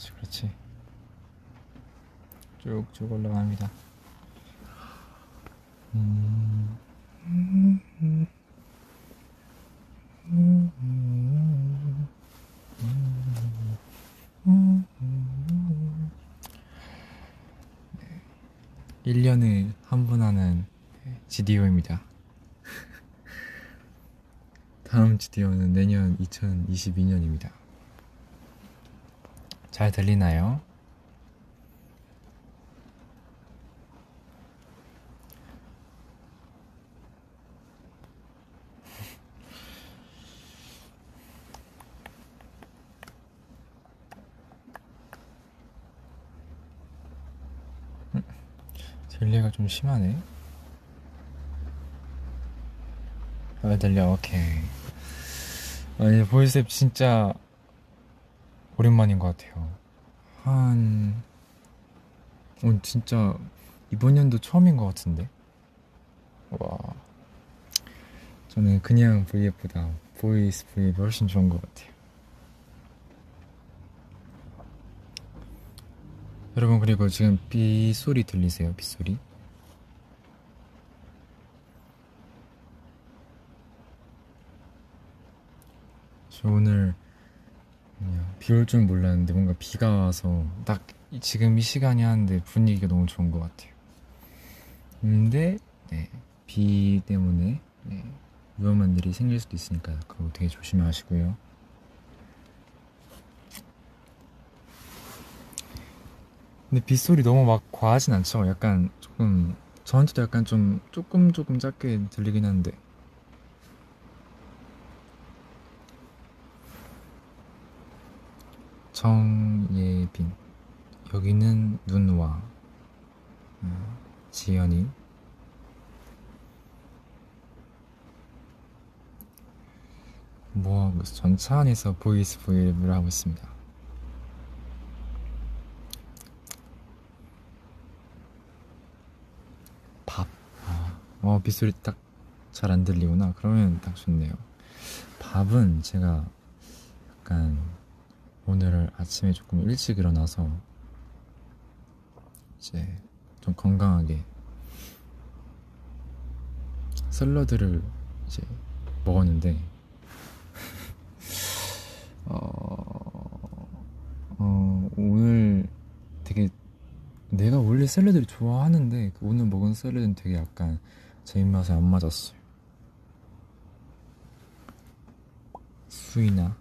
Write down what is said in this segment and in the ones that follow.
그렇지, 그렇지. 쭉쭉 올라갑니다. 음. 1년에 한 번 하는 GDO입니다. 다음 GDO는 내년 2022년입니다. 잘 들리나요? 들리가 좀 심하네. 아, 들려, 오케이. 아니, voice앱 진짜 오랜만인 것 같아요. 한, 어, 진짜 이번 연도 처음인 것 같은데? 와. 저는 그냥 V앱보다 voice V앱이 훨씬 좋은 것 같아요. 여러분 그리고 지금 빗소리 들리세요? 빗소리? 저 오늘 비 올 줄 몰랐는데 뭔가 비가 와서 딱 지금 이 시간이 하는데 분위기가 너무 좋은 것 같아요. 근데 네, 비 때문에 네, 위험한 일이 생길 수도 있으니까 그거 되게 조심하시고요. 근데 빗소리 너무 막 과하진 않죠? 약간 조금 저한테도 약간 좀 조금 조금 작게 들리긴 한데 정예빈 여기는 눈와 음, 지연이 뭐 전차 안에서 보이스 브이앱을 하고 있습니다. 밥. 아, 어, 빗소리 딱 잘 안 들리구나. 그러면 딱 좋네요. 밥은 제가 약간 오늘 아침에 조금 일찍 일어나서 이제 좀 건강하게 샐러드를 이제 먹었는데 어, 어, 오늘 되게 내가 원래 샐러드를 좋아하는데 오늘 먹은 샐러드는 되게 약간 제 입맛에 안 맞았어요. 수이나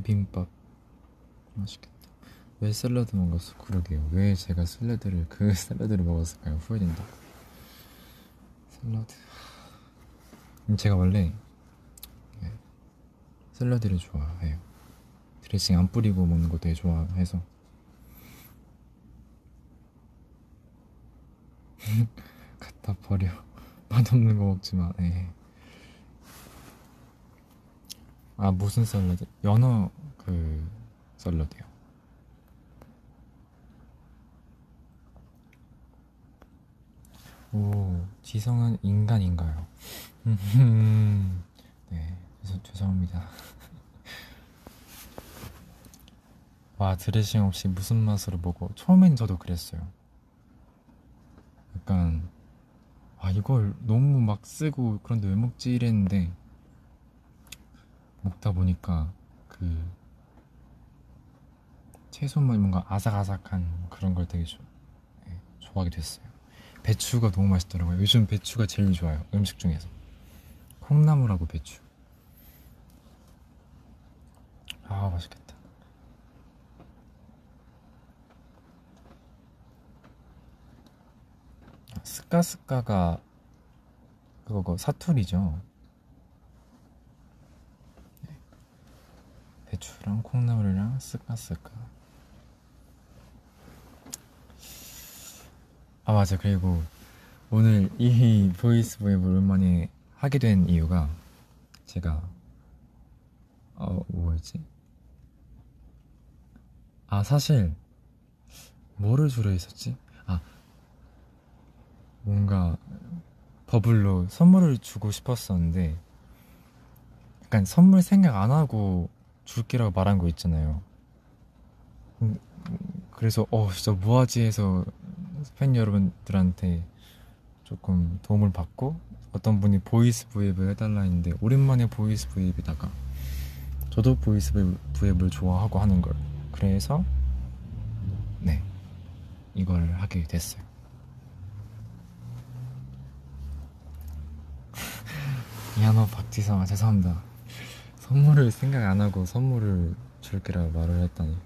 비빔밥 맛있겠다. 왜 샐러드 먹었어? 그러게요. 왜 제가 샐러드를 그 샐러드를 먹었을까요? 후회된다. 샐러드. 제가 원래 네, 샐러드를 좋아해요. 드레싱 안 뿌리고 먹는 거 되게 좋아해서. 갖다 버려. 맛없는 거 먹지 마. 네. 아 무슨 샐러드? 연어 그 샐러드요. 오 지성은 인간인가요? 네 죄송, 죄송합니다. 와 드레싱 없이 무슨 맛으로 먹어? 처음엔 저도 그랬어요. 약간 아 이걸 너무 막 쓰고 그런데 왜 먹지 이랬는데 먹다 보니까 그 채소만 뭔가 아삭아삭한 그런 걸 되게 좋, 네, 좋아하게 됐어요. 배추가 너무 맛있더라고요. 요즘 배추가 제일 좋아요. 음식 중에서. 콩나물하고 배추. 아, 맛있겠다. 스카스카가 그거 사투리죠. 배추랑 콩나물이랑 스카스카 아 맞아 그리고 오늘 이 voice V앱을 오랜만에 하게 된 이유가 제가 어 뭐였지? 아 사실 뭐를 주로 했었지? 아 뭔가 버블로 선물을 주고 싶었었는데 약간 선물 생각 안 하고 줄게라고 말한 거 있잖아요. 음, 그래서 어 진짜 뭐하지 해서 팬 여러분들한테 조금 도움을 받고 어떤 분이 voice V앱을 해달라 했는데 오랜만에 voice V앱에다가 저도 voice V앱을 좋아하고 하는 걸 그래서 네 이걸 하게 됐어요. 미안호 박지성아 죄송합니다. 선물을 생각 안 하고 선물을 줄게라고 말을 했다니.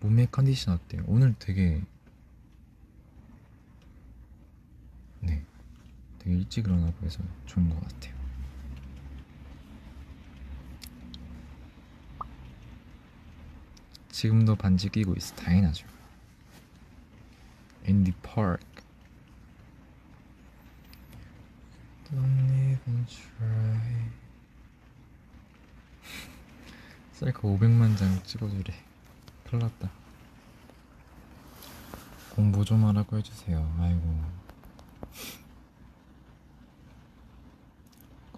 몸의 컨디션 어때요? 오늘 되게 네 되게 일찍 일어나고 해서 좋은 것 같아요. 지금도 반지 끼고 있어 당연하죠. In the. Don't even try. 셀카 500만 장 찍어주래. 큰일 났다. 공부 좀 하라고 해주세요. 아이고.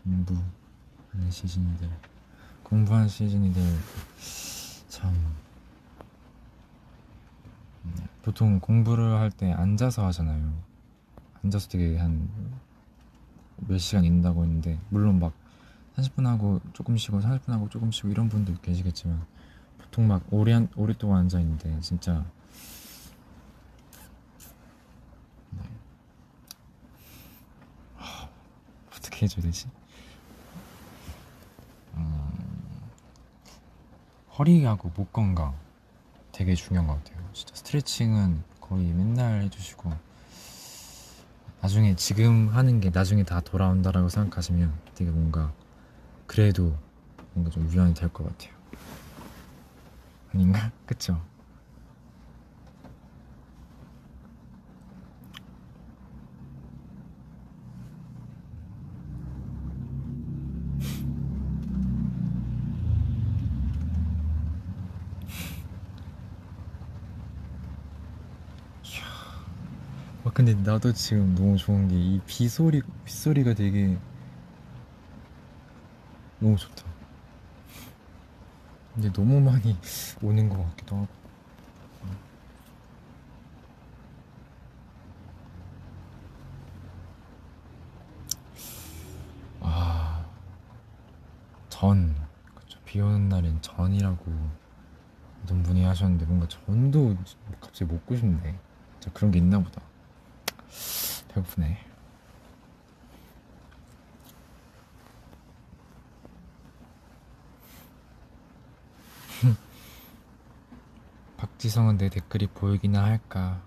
공부하는 시즌이들. 공부하는 시즌이들. 참. 보통 공부를 할 때 앉아서 하잖아요. 앉아서 되게 한 몇 시간 있는다고 했는데, 물론 막 30분 하고 조금 쉬고 30분 하고 조금 쉬고 이런 분도 계시겠지만, 보통 막 오래, 오랫동안 앉아 있는데, 진짜. 네. 하, 어떻게 해줘야 되지? 음, 허리하고 목 건강 되게 중요한 것 같아요. 진짜 스트레칭은 거의 맨날 해주시고 나중에 지금 하는 게 나중에 다 돌아온다라고 생각하시면 되게 뭔가 그래도 뭔가 좀 위안이 될 것 같아요. 아닌가? 그쵸? 와, 근데 나도 지금 너무 좋은 게 이 비소리, 빗소리가 되게 너무 좋다. 근데 너무 많이 오는 것 같기도 하고. 아, 전. 그쵸. 비 오는 날엔 전이라고 어떤 분이 하셨는데 뭔가 전도 갑자기 먹고 싶네. 진짜 그런 게 있나 보다. 배고프네. 박지성은 내 댓글이 보이기나 할까?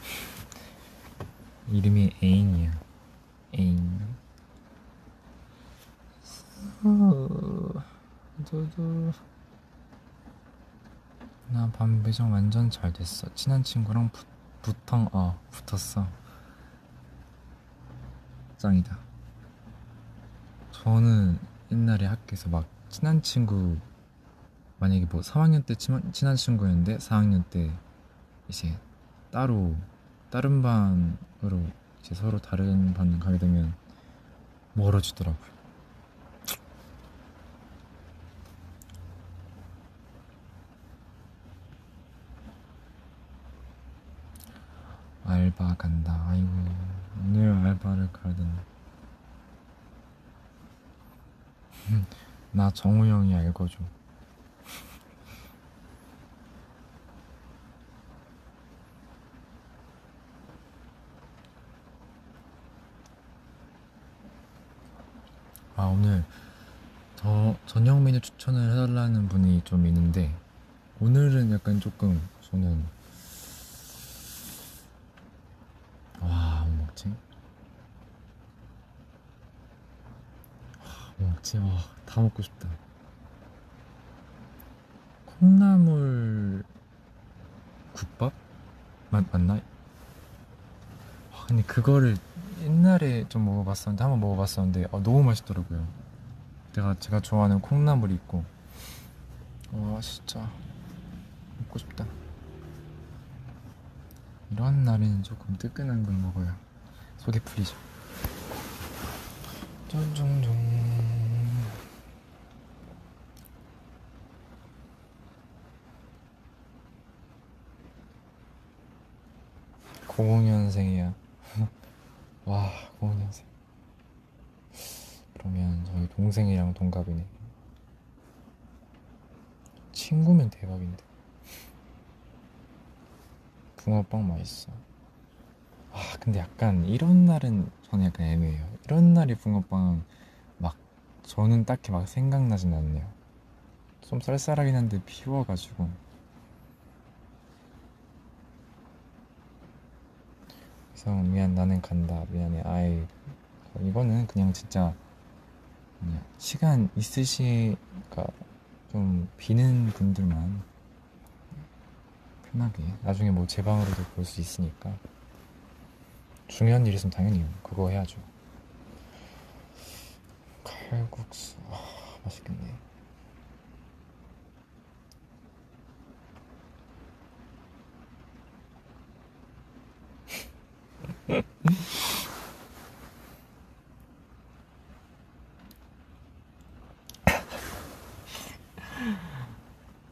이름이 애인이야. 애인. 저도 나 밤배정 완전 잘 됐어. 친한 친구랑 붙, 붙어 어 붙었어. 짱이다. 저는 옛날에 학교에서 막 친한 친구 만약에 뭐 3학년 때 친한, 친한 친구였는데 4학년 때 이제 따로 다른 반으로 이제 서로 다른 반 가게 되면 멀어지더라고요. 알바 간다. 아이고 오늘 알바를 가야 되나? 나 정우 형이 알거죠. 아 오늘 저 메뉴 추천을 해달라는 분이 좀 있는데 오늘은 약간 조금 저는 와 뭐 먹지? 먹지? 와, 다 먹고 싶다. 콩나물 국밥? 맞, 맞나? 와, 근데 그거를 옛날에 좀 먹어봤었는데 한번 먹어봤었는데 아, 너무 맛있더라고요. 내가 제가 좋아하는 콩나물이 있고 와 진짜 먹고 싶다. 이런 날에는 조금 뜨끈한 걸 먹어야 속이 풀리죠. 쫀쫀쫀. 00년생이야. 와, 00년생. 그러면 저희 동생이랑 동갑이네. 친구면 대박인데. 붕어빵 맛있어. 아, 근데 약간 이런 날은 저는 약간 애매해요. 이런 날이 붕어빵 막 저는 딱히 막 생각나진 않네요. 좀 쌀쌀하긴 한데 피워가지고. 그래서 미안 나는 간다. 미안해. 아이. 이거는 그냥 진짜 그냥 시간 있으시가 좀 비는 분들만 편하게 나중에 뭐 제 방으로도 볼 수 있으니까 중요한 일 있으면 당연히 그거 해야죠. 칼국수. 아, 맛있겠네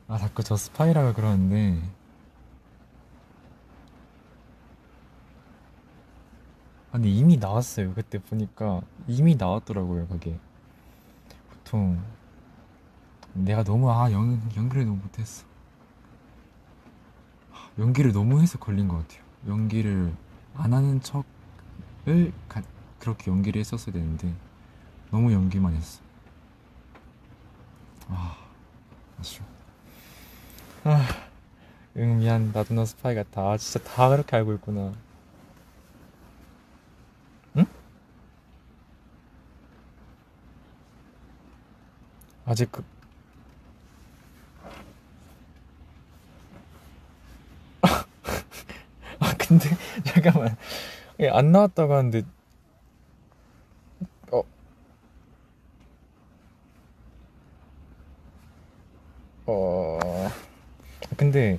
아 자꾸 저 스파이라고 그러는데. 아니 이미 나왔어요. 그때 보니까 이미 나왔더라고요 그게. 보통 내가 너무 아 연, 연기를 너무 못했어. 연기를 너무 해서 걸린 것 같아요. 연기를 안 하는 척을 가, 그렇게 연기를 했었어야 되는데 너무 연기만 했어. 아 아쉬워. 아, 응 미안. 나도 너 스파이 같아. 아, 진짜 다 그렇게 알고 있구나. 응? 아직 그 아 근데 잠깐만 예, 안 나왔다고 하는데 어 어. 근데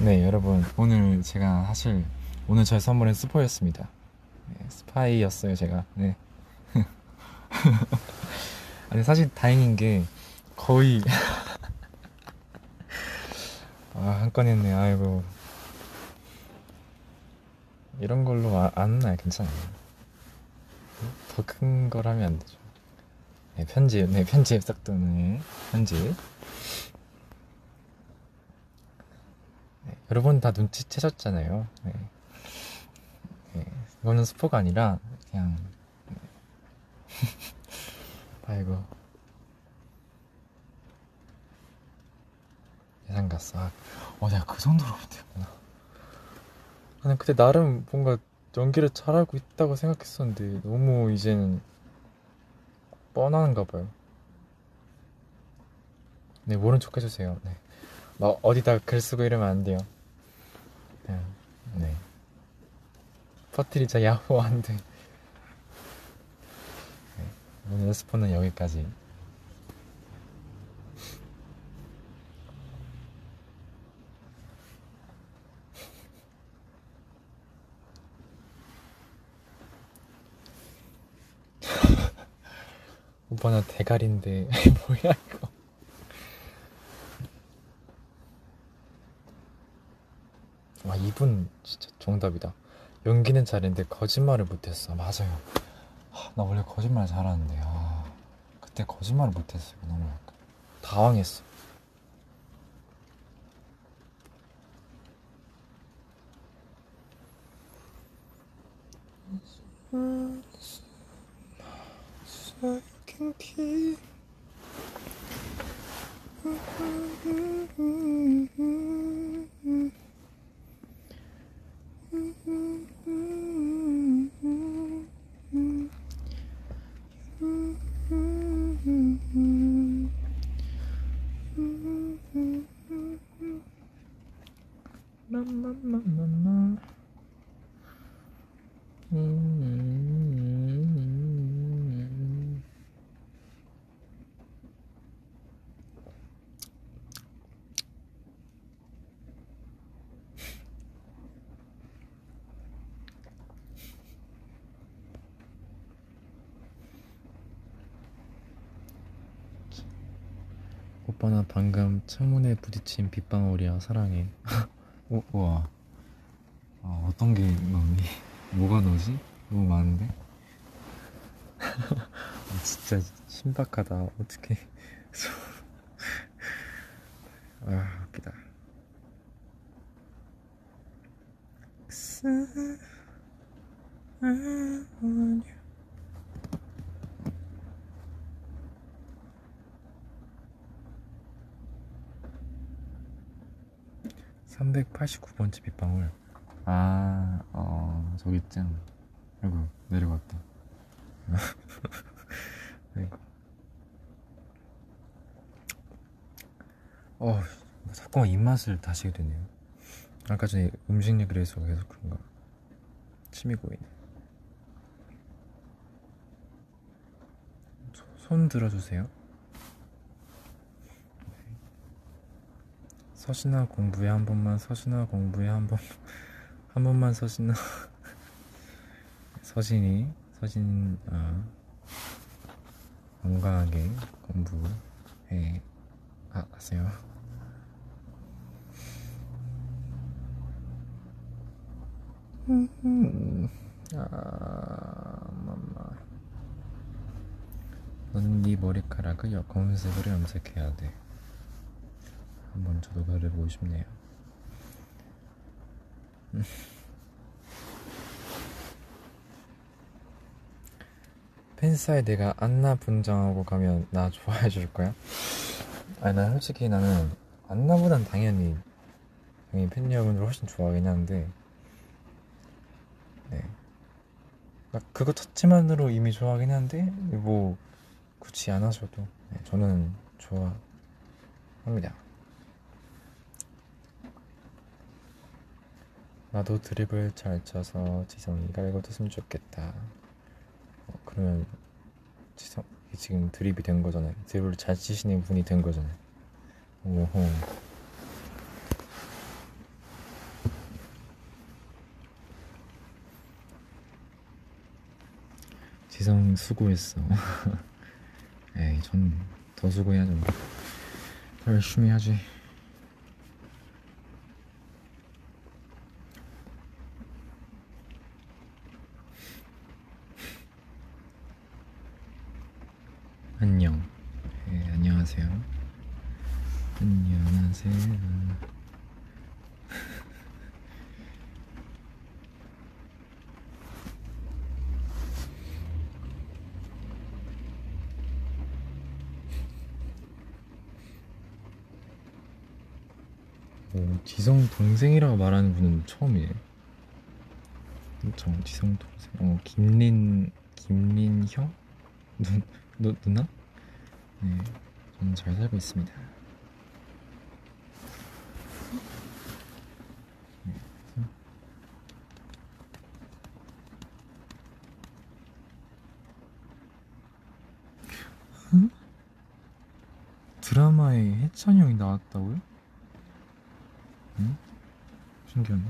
네 여러분 오늘 제가 사실 오늘 저의 선물은 스포였습니다. 네, 스파이였어요 제가. 네. 아니 사실 다행인 게 거의 아 한 건 했네 아이고 이런 걸로 아, 안 나요 괜찮아요. 더 큰 걸 하면 안 되죠. 네, 편집, 네, 편집 싹도네 편집. 네, 여러분 다 눈치채셨잖아요. 네. 네, 이거는 스포가 아니라 그냥 네. 아이고 갔어. 아, 어, 내가 그 정도로 못했구나. 나는 그때 나름 뭔가 연기를 잘하고 있다고 생각했었는데 너무 이제는 뻔한가 봐요. 네, 모른 척 해주세요. 네. 막 어디다 글 쓰고 이러면 안 돼요. 네. 네. 퍼트리자 야호 안 돼. 네. 오늘 스포는 여기까지. 오빠 나 대가리인데 뭐야 이거? 와 이분 진짜 정답이다. 연기는 잘했는데 거짓말을 못했어. 맞아요. 나 원래 거짓말 잘하는데 아 그때 거짓말을 못했어 너무 약간. 당황했어 okay. 오빠 나 방금 창문에 부딪힌 빗방울이야 사랑해 오, 우와 아, 어떤 게 넣니? 뭐가 넣지? 너무 많은데? 아, 진짜 신박하다 어떻게 아 웃기다 (389번째) 빗방울 아, 어, 저기 있죠. 아이고, 내려갔다. 아이고. 어, 자꾸만 입맛을 다시게 되네요. 아까 전에 음식 얘기를 해서 계속 그런가. 침이 고이네. 손 들어주세요. 서신아 공부해 한 번만 서신아 공부해 한 번. 한 번만 서신 서신이 서신 아 건강하게 공부해 아 하세요. 아 맘마 너는 네 머리카락을 검은색으로 염색해야 돼. 한번 저도 그려보고 싶네요. 팬사에 내가 안나 분장하고 가면 나 좋아해 줄 거야? 아니 난 솔직히 나는 안나보단 당연히 당연히 팬 여러분들 훨씬 좋아하긴 하는데 네. 그거 자체만으로 이미 좋아하긴 한데 뭐 굳이 안 하셔도 네, 저는 좋아합니다. 나도 드립을 잘 쳐서 지성이가 읽어줬으면 좋겠다. 어, 그러면 지성 지금 드립이 된 거잖아요. 드립을 잘 치시는 분이 된 거잖아요. 오호. 지성 수고했어. 에이, 전 더 수고해야죠. 더 열심히 하지. 안녕. 네, 안녕하세요. 안녕하세요. 오, 지성 동생이라고 말하는 분은 처음이에요. 저 지성 동생. 어, 김린 김린 형? 누, 누 누나? 네, 저는 잘 살고 있습니다. 응? 해찬이 형이 나왔다고요? 응? 신기하네.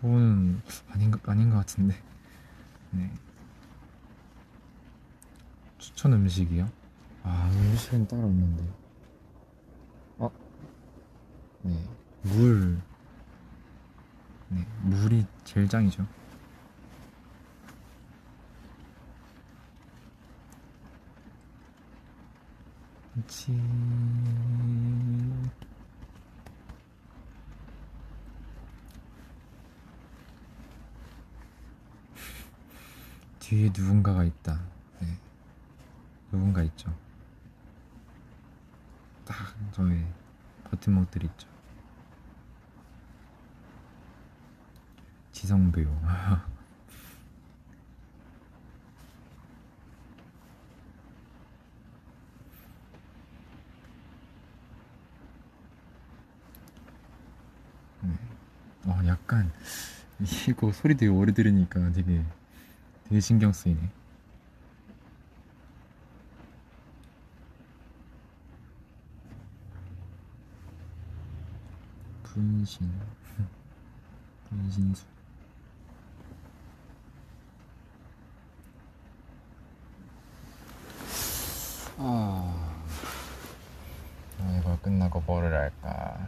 그거는 아닌 것 아닌 것 같은데. 네. 추천 음식이요? 아 음식은 따로 없는데. 어? 네. 물. 네. 물이 제일 짱이죠. 그치. 뒤에 누군가가 있다. 네. 누군가 있죠. 딱 저의 버팀목들 있죠. 지성 배우. 네. 어, 약간 이거 소리 되게 오래 들으니까 되게 되게 신경 쓰이네. 분신 분신술 아, 아, 이걸 끝나고 뭐를 할까?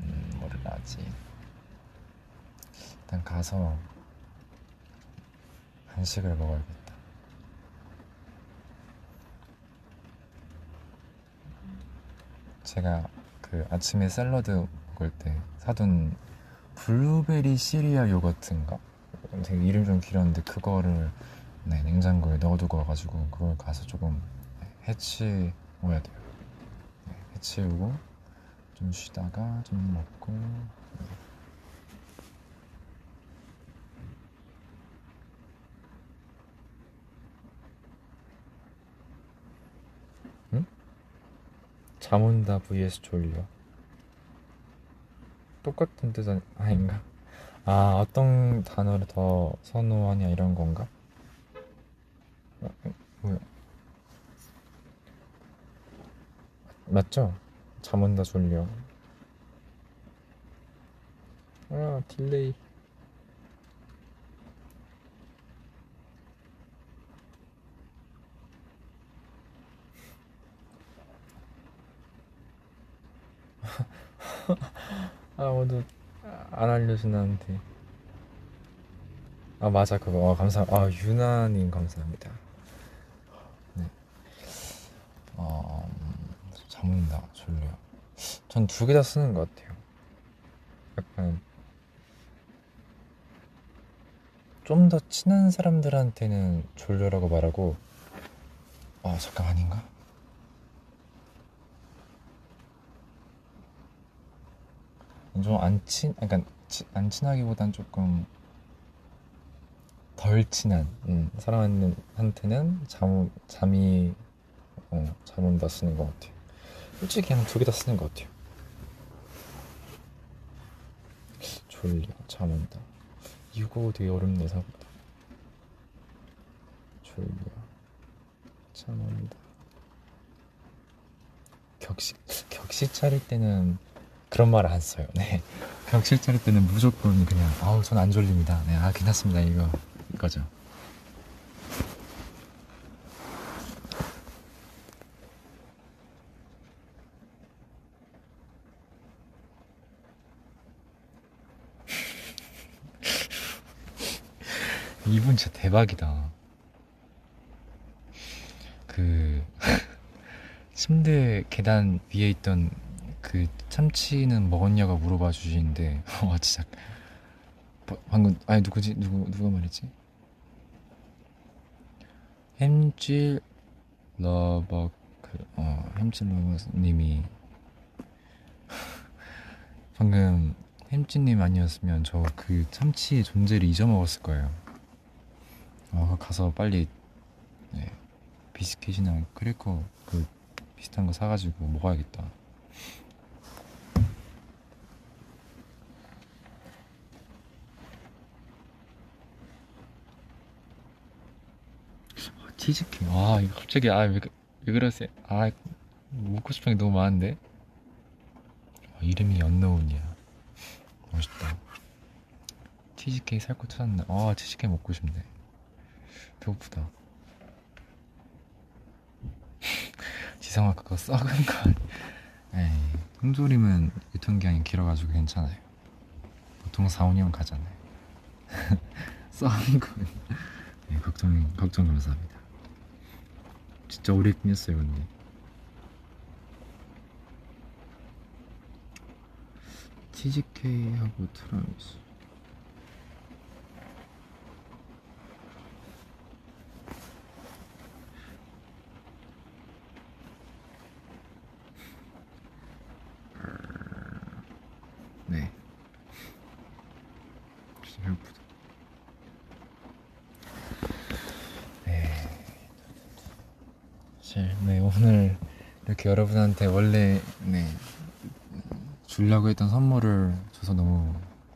음, 뭐를 하지? 일단 가서 간식을 먹어야겠다. 제가 그 아침에 샐러드 먹을 때 사둔 블루베리 시리아 요거트인가? 되게 이름 좀 길었는데 그거를 네, 냉장고에 넣어두고 와가지고 그걸 가서 조금 해치워야 돼요. 네, 해치우고 좀 쉬다가 좀 먹고 네. 응? 잠 온다 vs 졸려 똑같은 뜻 아닌가? 아 어떤 단어를 더 선호하냐 이런 건가? 어, 어, 뭐야? 맞죠? 잠 온다 졸려 아 딜레이 아 모두 안 알려준 나한테. 아 맞아 그거. 아, 감사 아 유나님 감사합니다. 네. 어, 음, 잠 온다 졸려. 전 두 개 다 쓰는 것 같아요. 약간 좀 더 친한 사람들한테는 졸려라고 말하고 아 잠깐 아닌가? 좀 안 친, 그러니까 치- 안 친하기보단 조금 덜 친한 음, 사람한테는 잠 잠이 어, 잠 온다 쓰는 것 같아요. 솔직히 그냥 두개 다 쓰는 것 같아요. 졸려, 잠 온다. 이거 되게 어렵네 생각보다. 졸려, 잠 온다. 격식 격식 차릴 때는 그런 말 안 써요. 네. 격식 차릴 때는 무조건 그냥 아우 전 안 졸립니다. 네, 아 괜찮습니다 이거 이거죠. 이분 진짜 대박이다. 그 침대 계단 위에 있던 그 참치는 먹었냐고 물어봐 주시는데 와 진짜 바- 방금 아니 누구지 누구 누가 말했지? 햄찌 러버 그 어 햄찌 러버님이 방금 햄찌님 아니었으면 저 그 참치의 존재를 잊어먹었을 거예요. 어, 가서 빨리 네, 비스킷이나 크래커 그 비슷한 거 사가지고 먹어야겠다. 아, 치즈케이크. 아, 이거 갑자기, 아, 왜, 그- 왜 그러세요? 아, 먹고 싶은 게 너무 많은데? 아, 이름이 언노운이야. 멋있다. 치즈케이크 살거 찾았나? 아, 치즈케이크 먹고 싶네. 배고프다. 지성아, 그거 썩은 거 아니야? 에이, 통조림은 유통기한이 길어가지고 괜찮아요. 보통 4, 5년 가잖아요. 썩은 거. 네, 걱정, 걱정 감사합니다. 진짜 오래 있긴 했어요, 근데. 치즈케이크하고 트라미수. 네. 진짜 배고프다. 네. 사실 네 오늘 이렇게 여러분한테 원래 네 주려고 했던 선물을 줘서 너무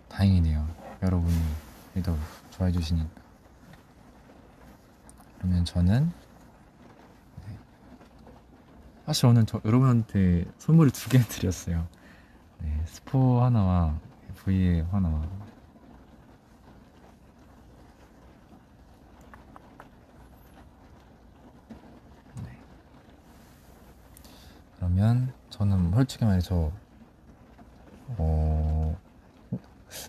다행이네요. 여러분이 더 좋아해 주시니까. 그러면 저는 네. 사실 오늘 저 여러분한테 선물을 두 개 드렸어요. 네, 스포 하나와 VA 하나와 네. 그러면 솔직히 말해서 어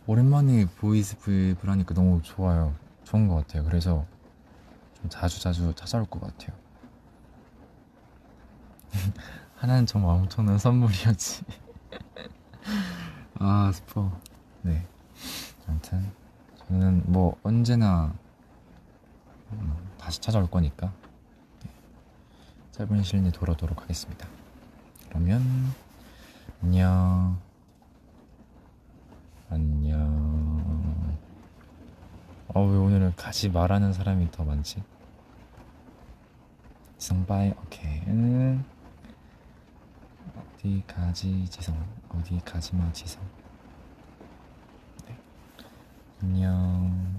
오랜만에 voice V앱을 하니까 너무 좋아요. 좋은 것 같아요. 그래서 좀 자주 자주 찾아올 것 같아요. 하나는 정말 엄청난 선물이었지. 아 스포. 네. 아무튼 저는 뭐 언제나 음, 다시 찾아올 거니까 네. 짧은 시일 내에 돌아오도록 하겠습니다. 그러면 안녕. 안녕. 아, 왜 오늘은 가지 말라는 사람이 더 많지? 지성바이, 오케이. 음. 어디 가지, 지성. 어디 가지마, 지성. 네. 안녕.